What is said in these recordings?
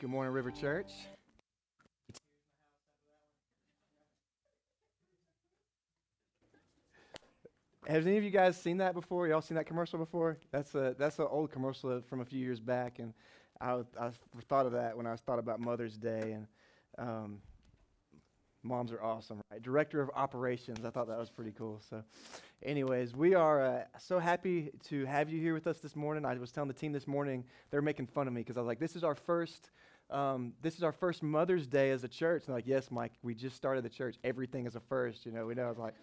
Good morning, River Church. Has any of you guys seen that before? Y'all seen that commercial before? That's a that's an old commercial from a few years back, and I, I thought of that when I thought about Mother's Day, and um, moms are awesome, right? Director of Operations. I thought that was pretty cool. So, anyways, we are uh, so happy to have you here with us this morning. I was telling the team this morning they're making fun of me because I was like, "This is our first." Um, this is our first Mother's Day as a church. And like, yes, Mike, we just started the church. Everything is a first, you know. We know. I was like,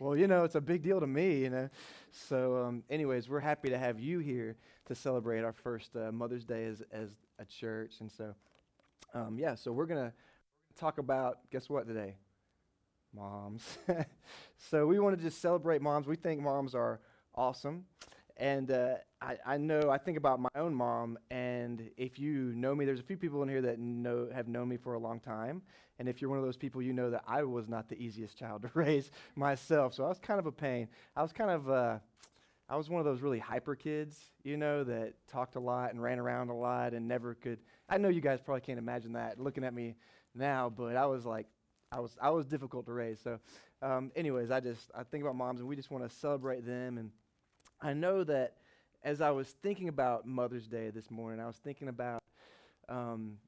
well, you know, it's a big deal to me, you know. So, um, anyways, we're happy to have you here to celebrate our first uh, Mother's Day as, as a church. And so, um, yeah, so we're going to talk about, guess what today? Moms. so, we want to just celebrate moms. We think moms are awesome. And uh, I, I know, I think about my own mom, and if you know me, there's a few people in here that know, have known me for a long time. And if you're one of those people, you know that I was not the easiest child to raise myself. So I was kind of a pain. I was kind of, uh, I was one of those really hyper kids, you know, that talked a lot and ran around a lot and never could. I know you guys probably can't imagine that looking at me now, but I was like, I was, I was difficult to raise. So, um, anyways, I just, I think about moms and we just want to celebrate them and I know that as I was thinking about Mother's Day this morning, I was thinking about um,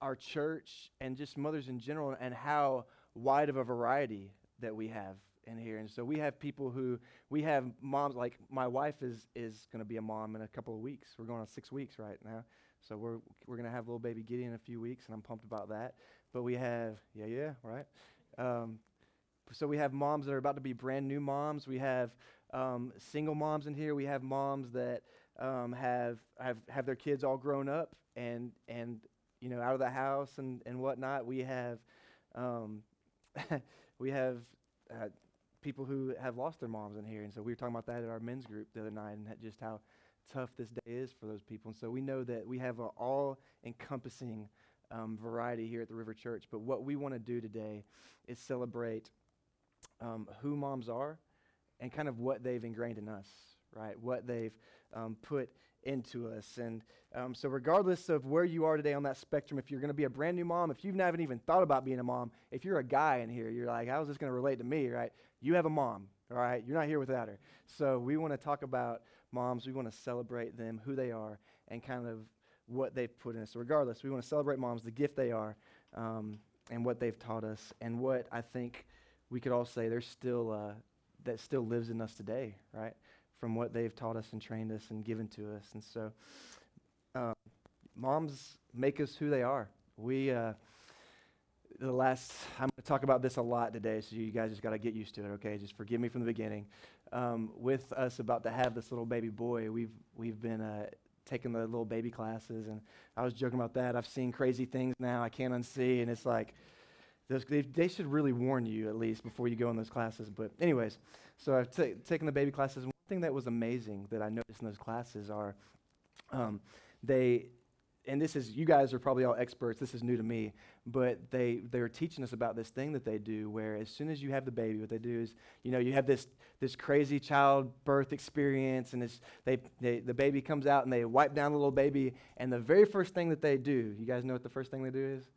our church and just mothers in general and how wide of a variety that we have in here. And so we have people who, we have moms, like my wife is, is going to be a mom in a couple of weeks. We're going on six weeks right now. So we're, we're going to have little baby Gideon in a few weeks, and I'm pumped about that. But we have, yeah, yeah, right? Um, so we have moms that are about to be brand new moms. We have um, single moms in here. We have moms that um, have, have have their kids all grown up and and you know out of the house and and whatnot. We have um, we have uh, people who have lost their moms in here, and so we were talking about that at our men's group the other night, and just how tough this day is for those people. And so we know that we have an all-encompassing um, variety here at the River Church. But what we want to do today is celebrate um, who moms are and kind of what they've ingrained in us, right? What they've um, put into us. And um, so, regardless of where you are today on that spectrum, if you're going to be a brand new mom, if you haven't even thought about being a mom, if you're a guy in here, you're like, how is this going to relate to me, right? You have a mom, all right? You're not here without her. So, we want to talk about moms. We want to celebrate them, who they are, and kind of what they've put in us. So, regardless, we want to celebrate moms, the gift they are, um, and what they've taught us, and what I think we could all say they're still uh, that still lives in us today, right? From what they've taught us and trained us and given to us. And so, uh, moms make us who they are. We, uh, the last, I'm going to talk about this a lot today, so you guys just got to get used to it, okay? Just forgive me from the beginning. Um, with us about to have this little baby boy, we've, we've been uh, taking the little baby classes, and I was joking about that. I've seen crazy things now I can't unsee, and it's like, they, they should really warn you at least before you go in those classes. But, anyways, so I've t- taken the baby classes. One thing that was amazing that I noticed in those classes are um, they, and this is, you guys are probably all experts, this is new to me, but they, they were teaching us about this thing that they do where as soon as you have the baby, what they do is, you know, you have this, this crazy childbirth experience and it's, they, they, the baby comes out and they wipe down the little baby and the very first thing that they do, you guys know what the first thing they do is?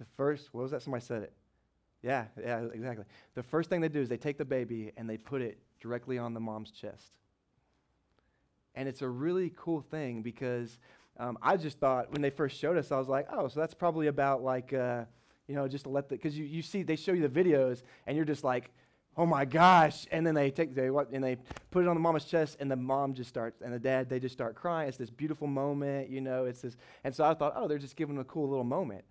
The first, what was that? Somebody said it. Yeah, yeah, exactly. The first thing they do is they take the baby and they put it directly on the mom's chest. And it's a really cool thing because um, I just thought when they first showed us, I was like, oh, so that's probably about like, uh, you know, just to let the, because you, you see, they show you the videos and you're just like, oh my gosh. And then they take, they, what and they put it on the mama's chest and the mom just starts, and the dad, they just start crying. It's this beautiful moment, you know, it's this, and so I thought, oh, they're just giving them a cool little moment.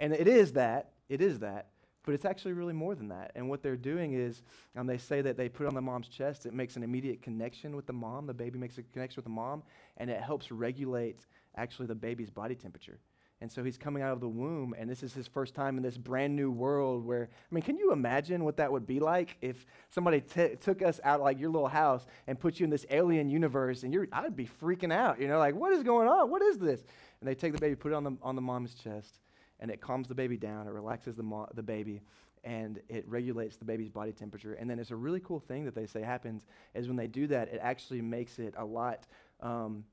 And it is that, it is that, but it's actually really more than that. And what they're doing is, um, they say that they put on the mom's chest, it makes an immediate connection with the mom. The baby makes a connection with the mom, and it helps regulate actually the baby's body temperature. And so he's coming out of the womb, and this is his first time in this brand new world where, I mean, can you imagine what that would be like if somebody t- took us out like your little house and put you in this alien universe, and you're, I'd be freaking out, you know, like, what is going on? What is this? And they take the baby, put it on the, on the mom's chest, and it calms the baby down, it relaxes the, mo- the baby, and it regulates the baby's body temperature. And then it's a really cool thing that they say happens is when they do that, it actually makes it a lot, um,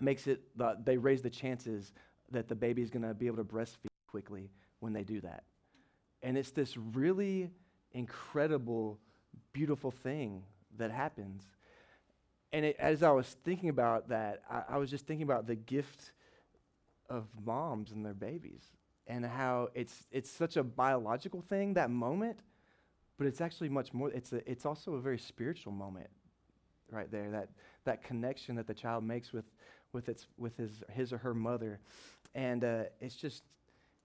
makes it, the, they raise the chances that the baby is going to be able to breastfeed quickly when they do that. And it's this really incredible, beautiful thing that happens. And it, as I was thinking about that, I, I was just thinking about the gift of moms and their babies and how it's, it's such a biological thing, that moment, but it's actually much more, it's, a, it's also a very spiritual moment right there, that, that connection that the child makes with, with, its, with his, his or her mother. And uh, it's just,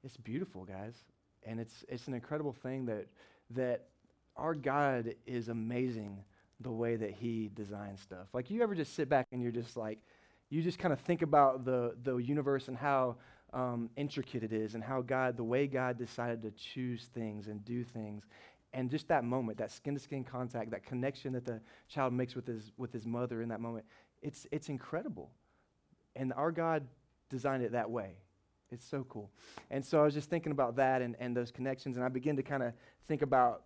it's beautiful, guys. And it's, it's an incredible thing that, that our God is amazing the way that he designs stuff. Like, you ever just sit back and you're just like, you just kind of think about the, the universe and how um, intricate it is and how God, the way God decided to choose things and do things. And just that moment, that skin to skin contact, that connection that the child makes with his, with his mother in that moment, it's, it's incredible. And our God designed it that way. It's so cool. And so I was just thinking about that and, and those connections, and I began to kind of think about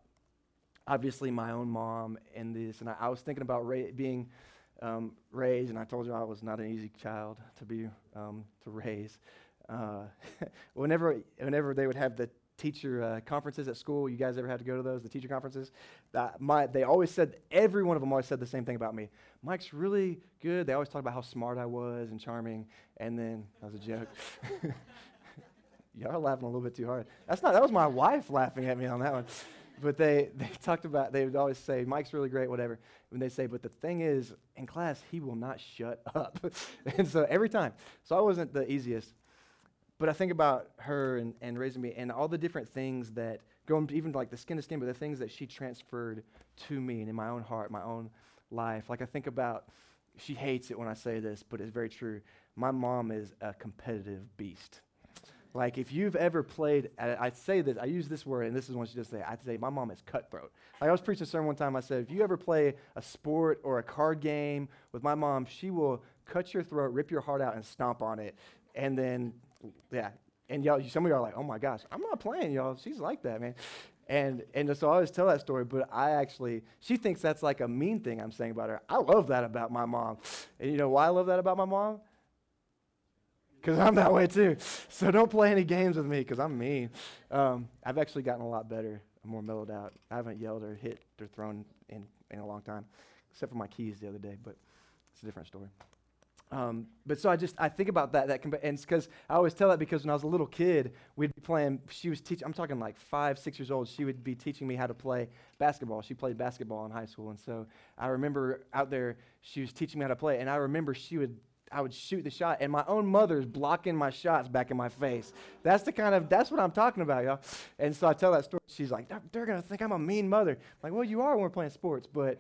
obviously my own mom and this. And I, I was thinking about being um, raised, and I told you I was not an easy child to be um, to raise. Uh, whenever whenever they would have the teacher uh, conferences at school, you guys ever had to go to those? The teacher conferences, uh, my they always said every one of them always said the same thing about me. Mike's really good. They always talked about how smart I was and charming, and then that was a joke. Y'all are laughing a little bit too hard. That's not. That was my wife laughing at me on that one but they, they talked about, they would always say, Mike's really great, whatever. When they say, but the thing is, in class, he will not shut up. and so every time. So I wasn't the easiest. But I think about her and, and raising me and all the different things that, going even like the skin to skin, but the things that she transferred to me and in my own heart, my own life. Like I think about, she hates it when I say this, but it's very true. My mom is a competitive beast. Like, if you've ever played, I, say this, I use this word, and this is what she just say. I say, my mom is cutthroat. Like, I was preaching a sermon one time. I said, if you ever play a sport or a card game with my mom, she will cut your throat, rip your heart out, and stomp on it. And then, yeah. And y'all, some of y'all are like, oh my gosh, I'm not playing, y'all. She's like that, man. And, and so I always tell that story, but I actually, she thinks that's like a mean thing I'm saying about her. I love that about my mom. And you know why I love that about my mom? Because I'm that way too. So don't play any games with me because I'm mean. Um, I've actually gotten a lot better. I'm more mellowed out. I haven't yelled or hit or thrown in, in a long time, except for my keys the other day, but it's a different story. Um, but so I just I think about that that compa- and because I always tell that because when I was a little kid we'd be playing she was teaching I'm talking like five six years old she would be teaching me how to play basketball she played basketball in high school and so I remember out there she was teaching me how to play and I remember she would I would shoot the shot, and my own mother's blocking my shots back in my face. That's the kind of that's what I'm talking about, y'all. And so I tell that story. She's like, they're, gonna think I'm a mean mother. I'm like, well, you are when we're playing sports, but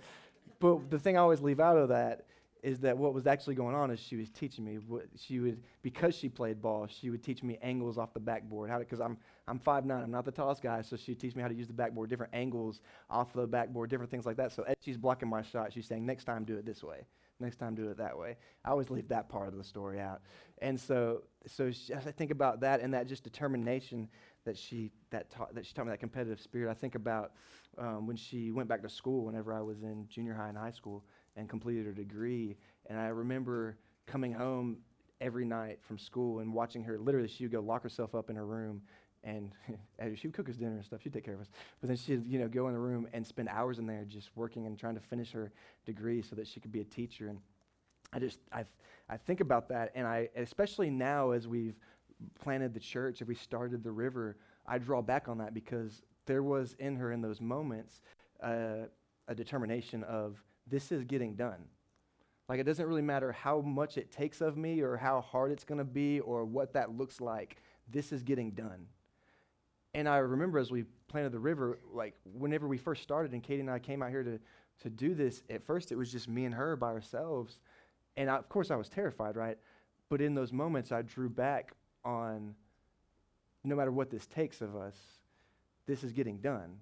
but the thing I always leave out of that is that what was actually going on is she was teaching me. What she would because she played ball, she would teach me angles off the backboard. How because I'm I'm five nine, I'm not the tallest guy, so she'd teach me how to use the backboard, different angles off the backboard, different things like that. So as she's blocking my shot, she's saying, next time do it this way next time do it that way. I always leave that part of the story out. And so, so as I think about that and that just determination that she that taught that she taught me that competitive spirit, I think about um, when she went back to school. Whenever I was in junior high and high school and completed her degree, and I remember coming home every night from school and watching her. Literally, she would go lock herself up in her room and she would cook us dinner and stuff. She'd take care of us. But then she'd, you know, go in the room and spend hours in there just working and trying to finish her degree so that she could be a teacher. And I just, I, I think about that, and I, especially now as we've planted the church, if we started the river, I draw back on that because there was in her in those moments uh, a determination of this is getting done. Like it doesn't really matter how much it takes of me or how hard it's going to be or what that looks like. This is getting done. And I remember as we planted the river, like whenever we first started, and Katie and I came out here to, to do this, at first it was just me and her by ourselves. And I, of course, I was terrified, right? But in those moments, I drew back on no matter what this takes of us, this is getting done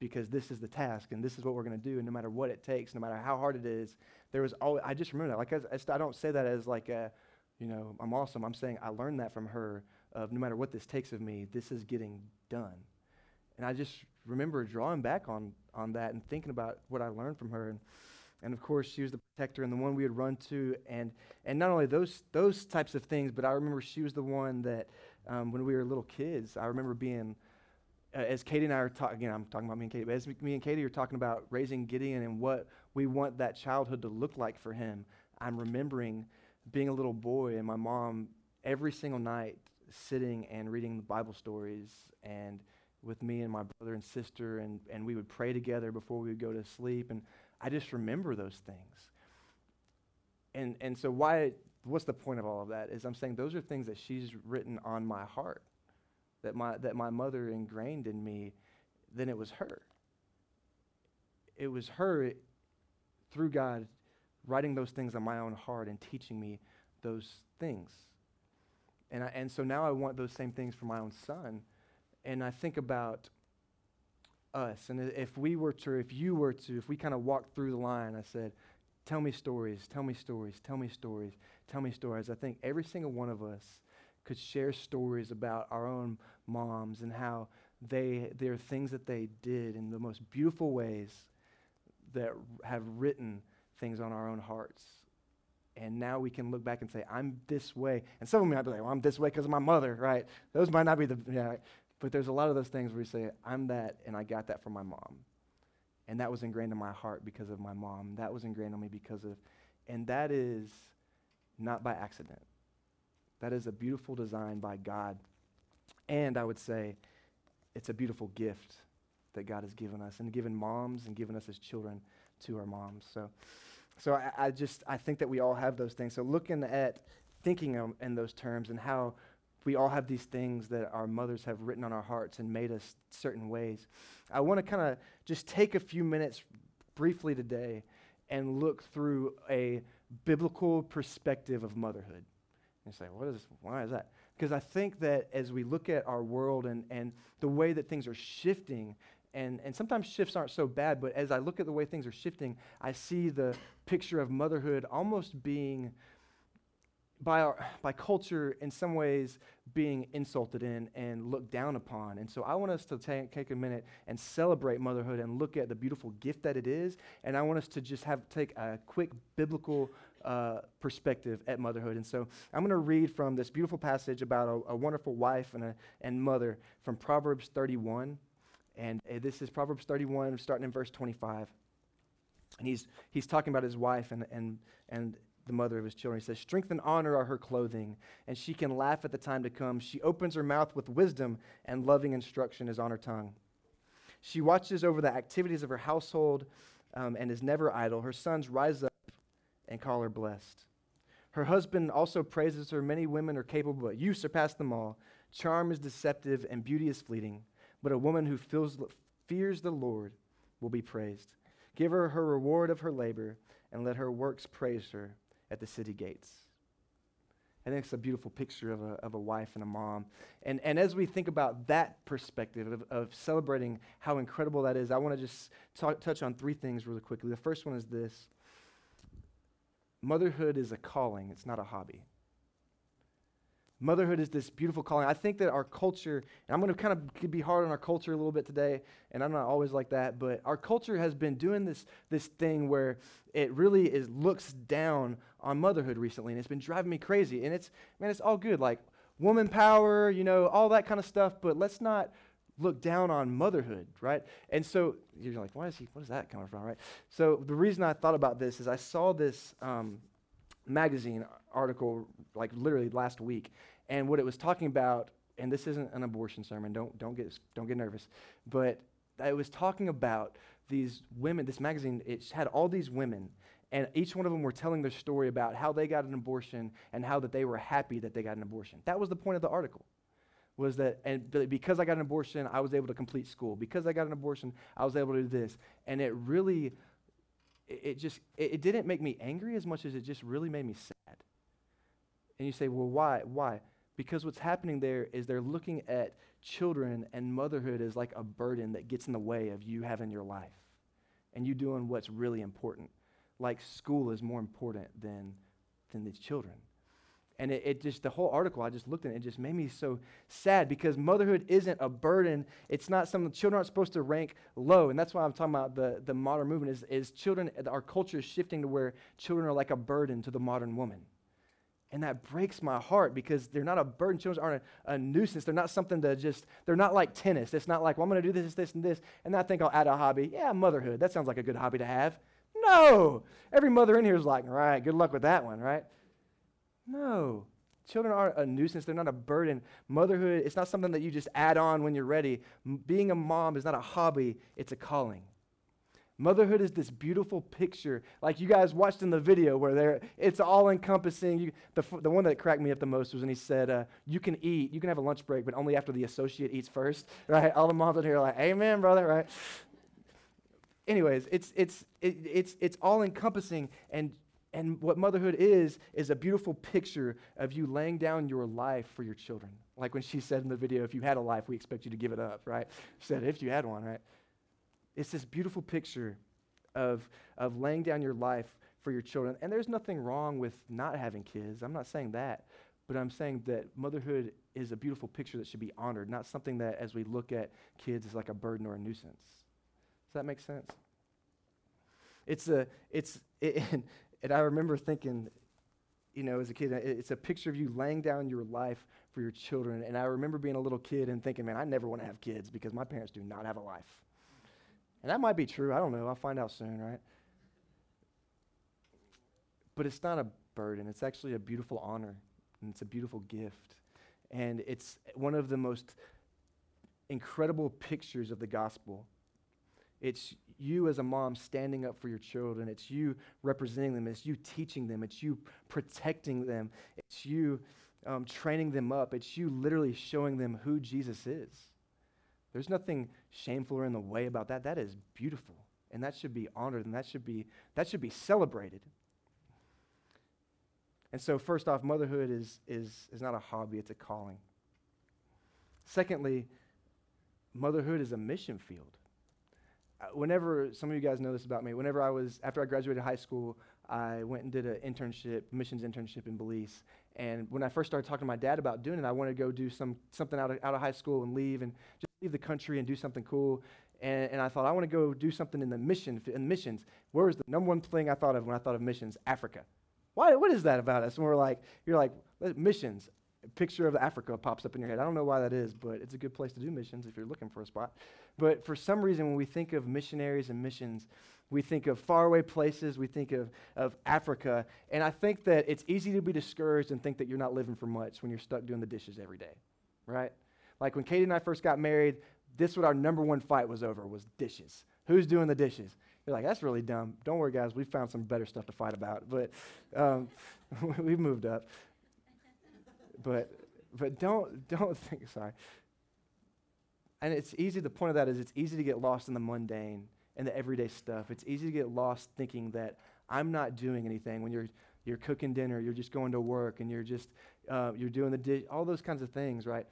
because this is the task and this is what we're going to do. And no matter what it takes, no matter how hard it is, there was always, I just remember that. Like, I, I don't say that as like a, you know, I'm awesome. I'm saying I learned that from her of no matter what this takes of me, this is getting done. And I just remember drawing back on, on that and thinking about what I learned from her. And, And of course, she was the protector and the one we would run to. And, and not only those, those types of things, but I remember she was the one that um, when we were little kids, I remember being, uh, as Katie and I are talking, again, I'm talking about me and Katie, but as me and Katie are talking about raising Gideon and what we want that childhood to look like for him, I'm remembering being a little boy and my mom every single night sitting and reading the Bible stories and with me and my brother and sister, and, and we would pray together before we would go to sleep. And I just remember those things. And, and so, why, what's the point of all of that? Is I'm saying those are things that she's written on my heart, that my, that my mother ingrained in me, then it was her. It was her, through God, writing those things on my own heart and teaching me those things. And, I, and so now I want those same things for my own son. And I think about us. And if we were to, if you were to, if we kind of walked through the line, I said, tell me stories, tell me stories, tell me stories, tell me stories. I think every single one of us could share stories about our own moms and how they, there are things that they did in the most beautiful ways that have written things on our own hearts. And now we can look back and say, I'm this way. And some of them might be like, well, I'm this way because of my mother, right? Those might not be the, yeah, but there's a lot of those things where you say, I'm that, and I got that from my mom. And that was ingrained in my heart because of my mom. That was ingrained on me because of, and that is not by accident. That is a beautiful design by God. And I would say it's a beautiful gift that God has given us and given moms and given us as children to our moms. So, so I, I just, I think that we all have those things. So looking at thinking in those terms and how we all have these things that our mothers have written on our hearts and made us certain ways. I want to kind of just take a few minutes briefly today and look through a biblical perspective of motherhood. And say, what is, why is that? Because I think that as we look at our world and, and the way that things are shifting, and, and sometimes shifts aren't so bad, but as I look at the way things are shifting, I see the picture of motherhood almost being by, our, by culture in some ways being insulted in and looked down upon. And so I want us to take, take a minute and celebrate motherhood and look at the beautiful gift that it is. And I want us to just have take a quick biblical uh, perspective at motherhood. And so I'm going to read from this beautiful passage about a, a wonderful wife and, a, and mother from Proverbs 31. And uh, this is Proverbs 31, starting in verse 25. And he's, he's talking about his wife and, and, and the mother of his children. He says, Strength and honor are her clothing, and she can laugh at the time to come. She opens her mouth with wisdom, and loving instruction is on her tongue. She watches over the activities of her household um, and is never idle. Her sons rise up and call her blessed. Her husband also praises her. Many women are capable, but you surpass them all. Charm is deceptive, and beauty is fleeting, but a woman who feels, fears the Lord will be praised. Give her her reward of her labor, and let her works praise her at the city gates. I think it's a beautiful picture of a, of a wife and a mom. And, and as we think about that perspective of, of celebrating how incredible that is, I want to just touch on three things really quickly. The first one is this motherhood is a calling, it's not a hobby. Motherhood is this beautiful calling. I think that our culture, and I'm going to kind of be hard on our culture a little bit today, and I'm not always like that, but our culture has been doing this, this thing where it really is looks down on motherhood recently, and it's been driving me crazy. And it's, man, it's all good, like woman power, you know, all that kind of stuff, but let's not look down on motherhood, right? And so you're like, why is he, what is that coming from, right? So the reason I thought about this is I saw this um, magazine article like literally last week, and what it was talking about, and this isn't an abortion sermon. Don't don't get don't get nervous, but it was talking about these women. This magazine it had all these women, and each one of them were telling their story about how they got an abortion and how that they were happy that they got an abortion. That was the point of the article was that and because I got an abortion, I was able to complete school. Because I got an abortion, I was able to do this. And it really it just it, didn't make me angry as much as it just really made me sad. And you say, well, why? Why? Because what's happening there is they're looking at children and motherhood as like a burden that gets in the way of you having your life and you doing what's really important. Like school is more important than, than these children. And it, it, just, the whole article, I just looked at it, it just made me so sad because motherhood isn't a burden. It's not something children aren't supposed to rank low. And that's why I'm talking about the, the modern movement is, is children, our culture is shifting to where children are like a burden to the modern woman. And that breaks my heart because they're not a burden. Children aren't a, a, nuisance. They're not something to just, they're not like tennis. It's not like, well, I'm going to do this, this, and this, and I think I'll add a hobby. Yeah, motherhood. That sounds like a good hobby to have. No. Every mother in here is like, right, good luck with that one, right? No. Children aren't a nuisance. They're not a burden. Motherhood, it's not something that you just add on when you're ready. M- being a mom is not a hobby, it's a calling. Motherhood is this beautiful picture, like you guys watched in the video, where there it's all encompassing. the, the one that cracked me up the most was when he said, uh, "You can eat, you can have a lunch break, but only after the associate eats first." Right? All the moms in here are like, "Amen, brother." Right? Anyways, it's it's it, it's it's all encompassing, and and what motherhood is is a beautiful picture of you laying down your life for your children. Like when she said in the video, "If you had a life, we expect you to give it up." Right? She said, "If you had one," right? It's this beautiful picture of, of laying down your life for your children. And there's nothing wrong with not having kids. I'm not saying that. But I'm saying that motherhood is a beautiful picture that should be honored, not something that, as we look at kids, is like a burden or a nuisance. Does that make sense? It's a, it's, it, and I remember thinking, you know, as a kid, it's a picture of you laying down your life for your children. And I remember being a little kid and thinking, man, I never want to have kids because my parents do not have a life. And that might be true. I don't know. I'll find out soon, right? But it's not a burden, it's actually a beautiful honor, and it's a beautiful gift. And it's one of the most incredible pictures of the gospel. It's you as a mom standing up for your children. It's you representing them. It's you teaching them. It's you protecting them. It's you um, training them up. It's you literally showing them who Jesus is. There's nothing shameful or in the way about that. That is beautiful. And that should be honored and that should be that should be celebrated. And so first off, motherhood is is is not a hobby, it's a calling. Secondly, motherhood is a mission field. Uh, whenever some of you guys know this about me, whenever I was after I graduated high school, I went and did an internship, missions internship in Belize. And when I first started talking to my dad about doing it, I wanted to go do some something out of, out of high school and leave and just leave the country and do something cool. And, and I thought, I want to go do something in the mission, in missions. Where was the number one thing I thought of when I thought of missions? Africa. Why, what is that about us? And we're like, you're like, missions. Picture of Africa pops up in your head. I don't know why that is, but it's a good place to do missions if you're looking for a spot. But for some reason, when we think of missionaries and missions, we think of faraway places, we think of, of Africa, and I think that it's easy to be discouraged and think that you're not living for much when you're stuck doing the dishes every day, right? Like when Katie and I first got married, this what our number one fight was over was dishes. Who's doing the dishes? You're like, that's really dumb. Don't worry, guys. We found some better stuff to fight about. But um, we've moved up. But but don't don't think. Sorry. And it's easy. The point of that is it's easy to get lost in the mundane and the everyday stuff. It's easy to get lost thinking that I'm not doing anything when you're you're cooking dinner, you're just going to work, and you're just uh, you're doing the dish, all those kinds of things, right?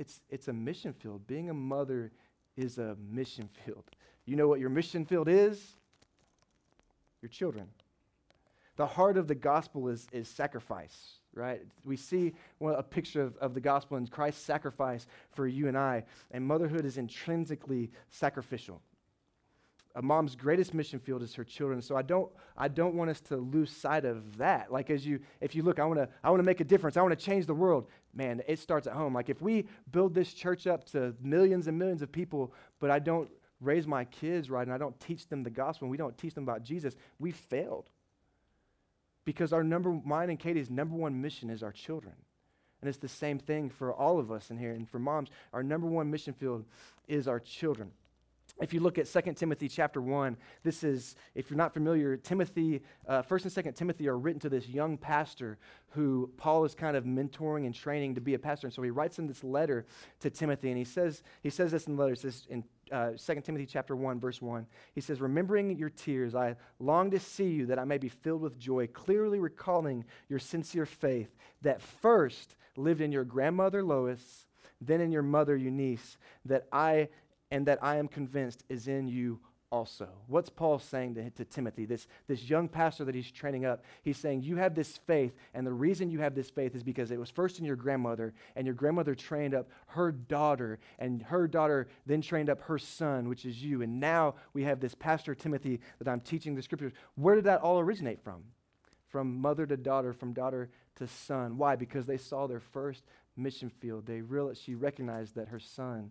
it's, it's a mission field. Being a mother is a mission field. You know what your mission field is? Your children. The heart of the gospel is, is sacrifice, right? We see a picture of, of the gospel in Christ's sacrifice for you and I, and motherhood is intrinsically sacrificial a mom's greatest mission field is her children. So I don't, I don't want us to lose sight of that. Like as you, if you look, I want to, I want to make a difference. I want to change the world. Man, it starts at home. Like if we build this church up to millions and millions of people, but I don't raise my kids right and I don't teach them the gospel and we don't teach them about Jesus, we failed. Because our number, mine and Katie's number one mission is our children. And it's the same thing for all of us in here. And for moms, our number one mission field is our children if you look at 2 timothy chapter 1 this is if you're not familiar timothy uh, 1st and 2nd timothy are written to this young pastor who paul is kind of mentoring and training to be a pastor. And so he writes in this letter to timothy and he says he says this in the letter it says in uh, 2 timothy chapter 1 verse 1 he says remembering your tears i long to see you that i may be filled with joy clearly recalling your sincere faith that first lived in your grandmother lois then in your mother eunice that i and that I am convinced is in you also. What's Paul saying to, to Timothy, this, this young pastor that he's training up? He's saying, You have this faith, and the reason you have this faith is because it was first in your grandmother, and your grandmother trained up her daughter, and her daughter then trained up her son, which is you. And now we have this pastor Timothy that I'm teaching the scriptures. Where did that all originate from? From mother to daughter, from daughter to son. Why? Because they saw their first mission field. They realized, she recognized that her son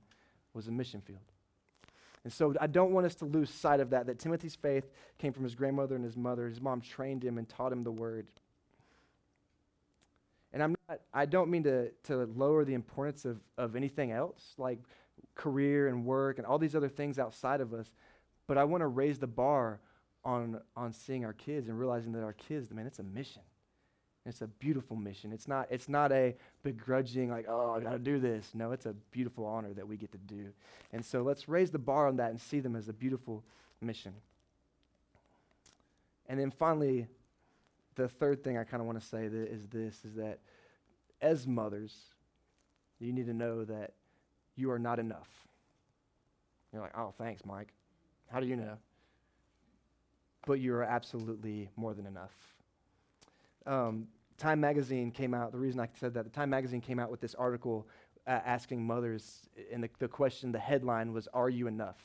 was a mission field. And so I don't want us to lose sight of that, that Timothy's faith came from his grandmother and his mother. His mom trained him and taught him the word. And I'm not, I don't mean to, to lower the importance of, of anything else, like career and work and all these other things outside of us, but I want to raise the bar on, on seeing our kids and realizing that our kids, man, it's a mission. It's a beautiful mission. It's not, it's not a begrudging, like, oh, I got to do this. No, it's a beautiful honor that we get to do. And so let's raise the bar on that and see them as a beautiful mission. And then finally, the third thing I kind of want to say is this is that as mothers, you need to know that you are not enough. You're like, oh, thanks, Mike. How do you know? But you are absolutely more than enough um, Time Magazine came out. The reason I said that, the Time Magazine came out with this article uh, asking mothers, and the, the question, the headline was, Are you enough?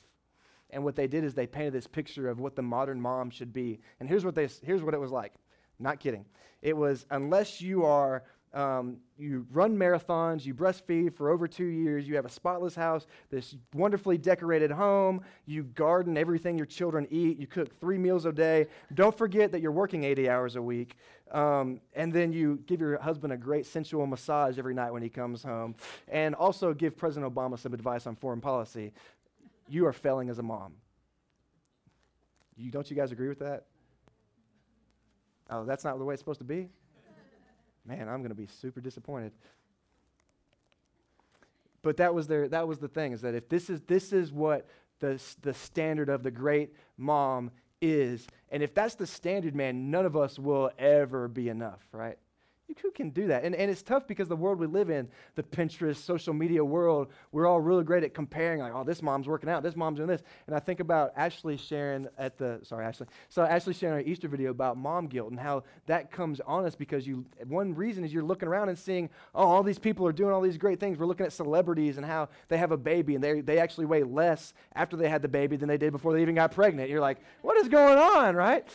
And what they did is they painted this picture of what the modern mom should be. And here's what, they, here's what it was like. Not kidding. It was, unless you are um, you run marathons, you breastfeed for over two years, you have a spotless house, this wonderfully decorated home, you garden everything your children eat, you cook three meals a day. Don't forget that you're working 80 hours a week. Um, and then you give your husband a great sensual massage every night when he comes home. And also give President Obama some advice on foreign policy. You are failing as a mom. You, don't you guys agree with that? Oh, that's not the way it's supposed to be? Man, I'm going to be super disappointed. But that was their that was the thing is that if this is this is what the the standard of the great mom is, and if that's the standard, man, none of us will ever be enough, right? Who can do that? And, and it's tough because the world we live in, the Pinterest, social media world, we're all really great at comparing, like, oh, this mom's working out, this mom's doing this. And I think about Ashley sharing at the, sorry, Ashley. So Ashley sharing our Easter video about mom guilt and how that comes on us because you, one reason is you're looking around and seeing, oh, all these people are doing all these great things. We're looking at celebrities and how they have a baby and they, they actually weigh less after they had the baby than they did before they even got pregnant. You're like, what is going on, right?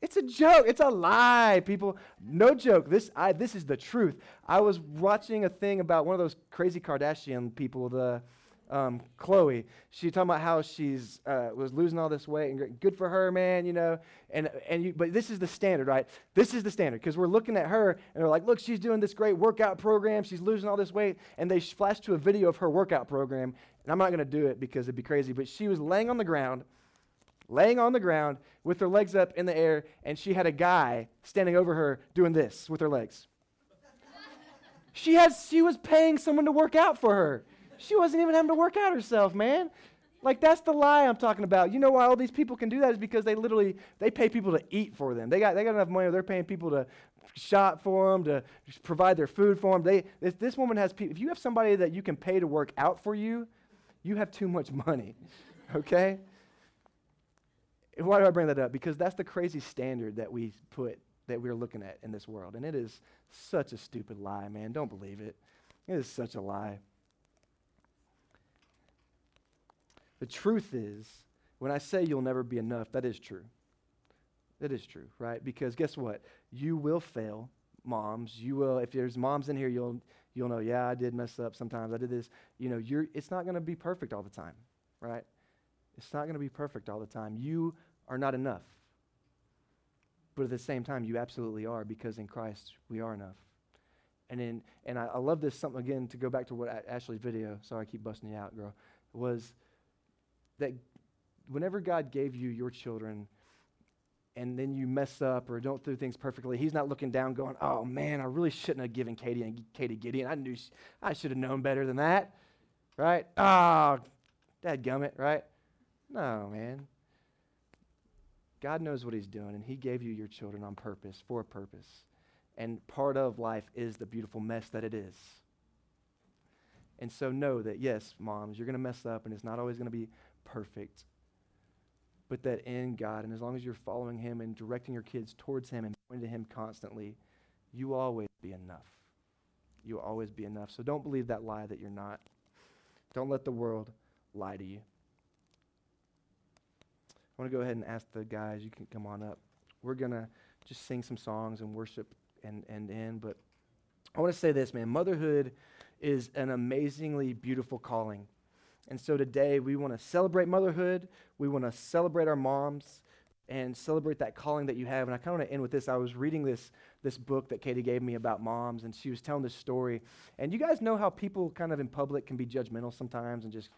It's a joke. It's a lie, people. No joke. This, I, this is the truth. I was watching a thing about one of those crazy Kardashian people, the um, Khloe. She talking about how she's uh, was losing all this weight and good for her, man. You know, and and you, but this is the standard, right? This is the standard because we're looking at her and they're like, look, she's doing this great workout program. She's losing all this weight, and they flash to a video of her workout program. And I'm not going to do it because it'd be crazy. But she was laying on the ground laying on the ground with her legs up in the air, and she had a guy standing over her doing this with her legs. she, has, she was paying someone to work out for her. She wasn't even having to work out herself, man. Like that's the lie I'm talking about. You know why all these people can do that is because they literally they pay people to eat for them. They got they got enough money. They're paying people to shop for them, to provide their food for them. They this, this woman has people. If you have somebody that you can pay to work out for you, you have too much money. Okay? Why do I bring that up? Because that's the crazy standard that we put, that we're looking at in this world. And it is such a stupid lie, man. Don't believe it. It is such a lie. The truth is, when I say you'll never be enough, that is true. That is true, right? Because guess what? You will fail, moms. You will, if there's moms in here, you'll you'll know, yeah, I did mess up sometimes. I did this. You know, you're it's not gonna be perfect all the time, right? It's not gonna be perfect all the time. You are not enough. But at the same time, you absolutely are because in Christ we are enough. And in and I, I love this something again to go back to what Ashley's video. Sorry, I keep busting you out, girl. Was that whenever God gave you your children, and then you mess up or don't do things perfectly, He's not looking down, going, "Oh man, I really shouldn't have given Katie and Katie Gideon. I knew I should have known better than that." Right? Ah, oh, dad gummit, right? No, man. God knows what He's doing, and He gave you your children on purpose, for a purpose. And part of life is the beautiful mess that it is. And so know that, yes, moms, you're going to mess up, and it's not always going to be perfect. but that in God, and as long as you're following Him and directing your kids towards Him and pointing to Him constantly, you will always be enough. You will always be enough. So don't believe that lie that you're not. Don't let the world lie to you. I want to go ahead and ask the guys, you can come on up. We're going to just sing some songs and worship and, and end, but I want to say this, man. Motherhood is an amazingly beautiful calling. And so today we want to celebrate motherhood. We want to celebrate our moms and celebrate that calling that you have. And I kind of want to end with this. I was reading this, this book that Katie gave me about moms, and she was telling this story. And you guys know how people kind of in public can be judgmental sometimes and just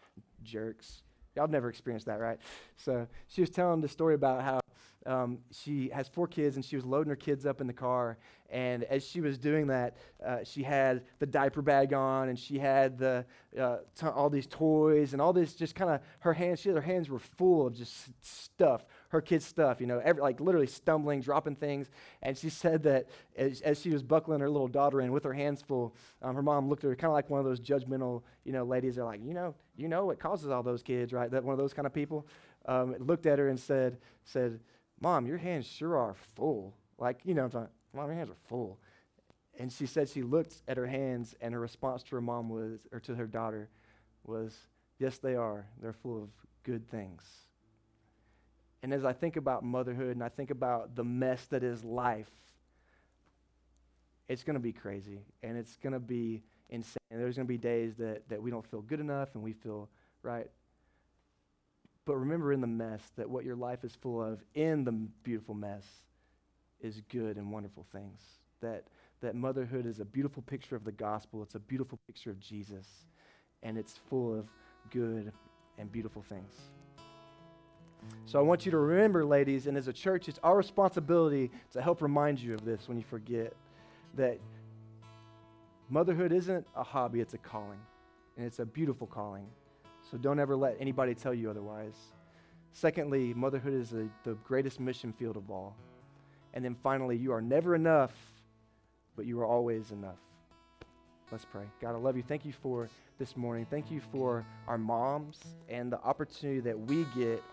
jerks. Y'all never experienced that, right? So she was telling the story about how um, she has four kids and she was loading her kids up in the car. And as she was doing that, uh, she had the diaper bag on and she had the, uh, t- all these toys and all this just kind of her hands, she, her hands were full of just stuff, her kids' stuff, you know, every, like literally stumbling, dropping things. And she said that as, as she was buckling her little daughter in with her hands full, um, her mom looked at her kind of like one of those judgmental, you know, ladies. They're like, you know, you know what causes all those kids, right? That one of those kind of people. Um, looked at her and said, said, Mom, your hands sure are full. Like, you know, I'm talking, Mom, your hands are full. And she said she looked at her hands, and her response to her mom was, or to her daughter, was, Yes, they are. They're full of good things. And as I think about motherhood and I think about the mess that is life, it's going to be crazy and it's going to be And there's going to be days that, that we don't feel good enough and we feel, right? But remember in the mess that what your life is full of, in the beautiful mess, is good and wonderful things. That, that motherhood is a beautiful picture of the gospel, it's a beautiful picture of Jesus, and it's full of good and beautiful things. So I want you to remember, ladies, and as a church, it's our responsibility to help remind you of this when you forget that motherhood isn't a hobby, it's a calling. And it's a beautiful calling. So don't ever let anybody tell you otherwise. Secondly, motherhood is a, the greatest mission field of all. And then finally, you are never enough, but you are always enough. Let's pray. God, I love you. Thank you for this morning. Thank you for our moms and the opportunity that we get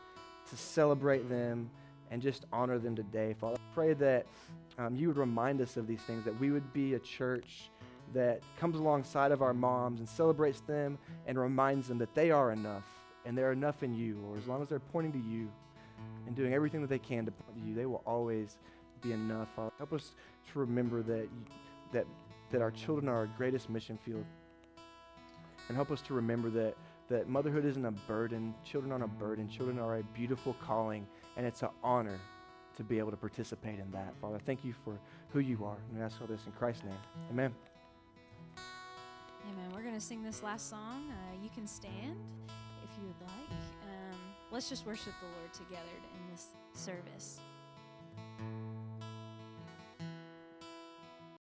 to celebrate them and just honor them today. Father, I pray that um, you would remind us of these things, that we would be a church that comes alongside of our moms and celebrates them and reminds them that they are enough and they're enough in you, or as long as they're pointing to you and doing everything that they can to point to you, they will always be enough. Father, help us to remember that, that, that our children are our greatest mission field. And help us to remember that, that motherhood isn't a burden. Children aren't a burden. Children are a beautiful calling, and it's an honor to be able to participate in that. Father, thank you for who you are. And we ask all this in Christ's name. Amen. Amen. We're going to sing this last song. Uh, you can stand if you would like. Um, let's just worship the Lord together in this service.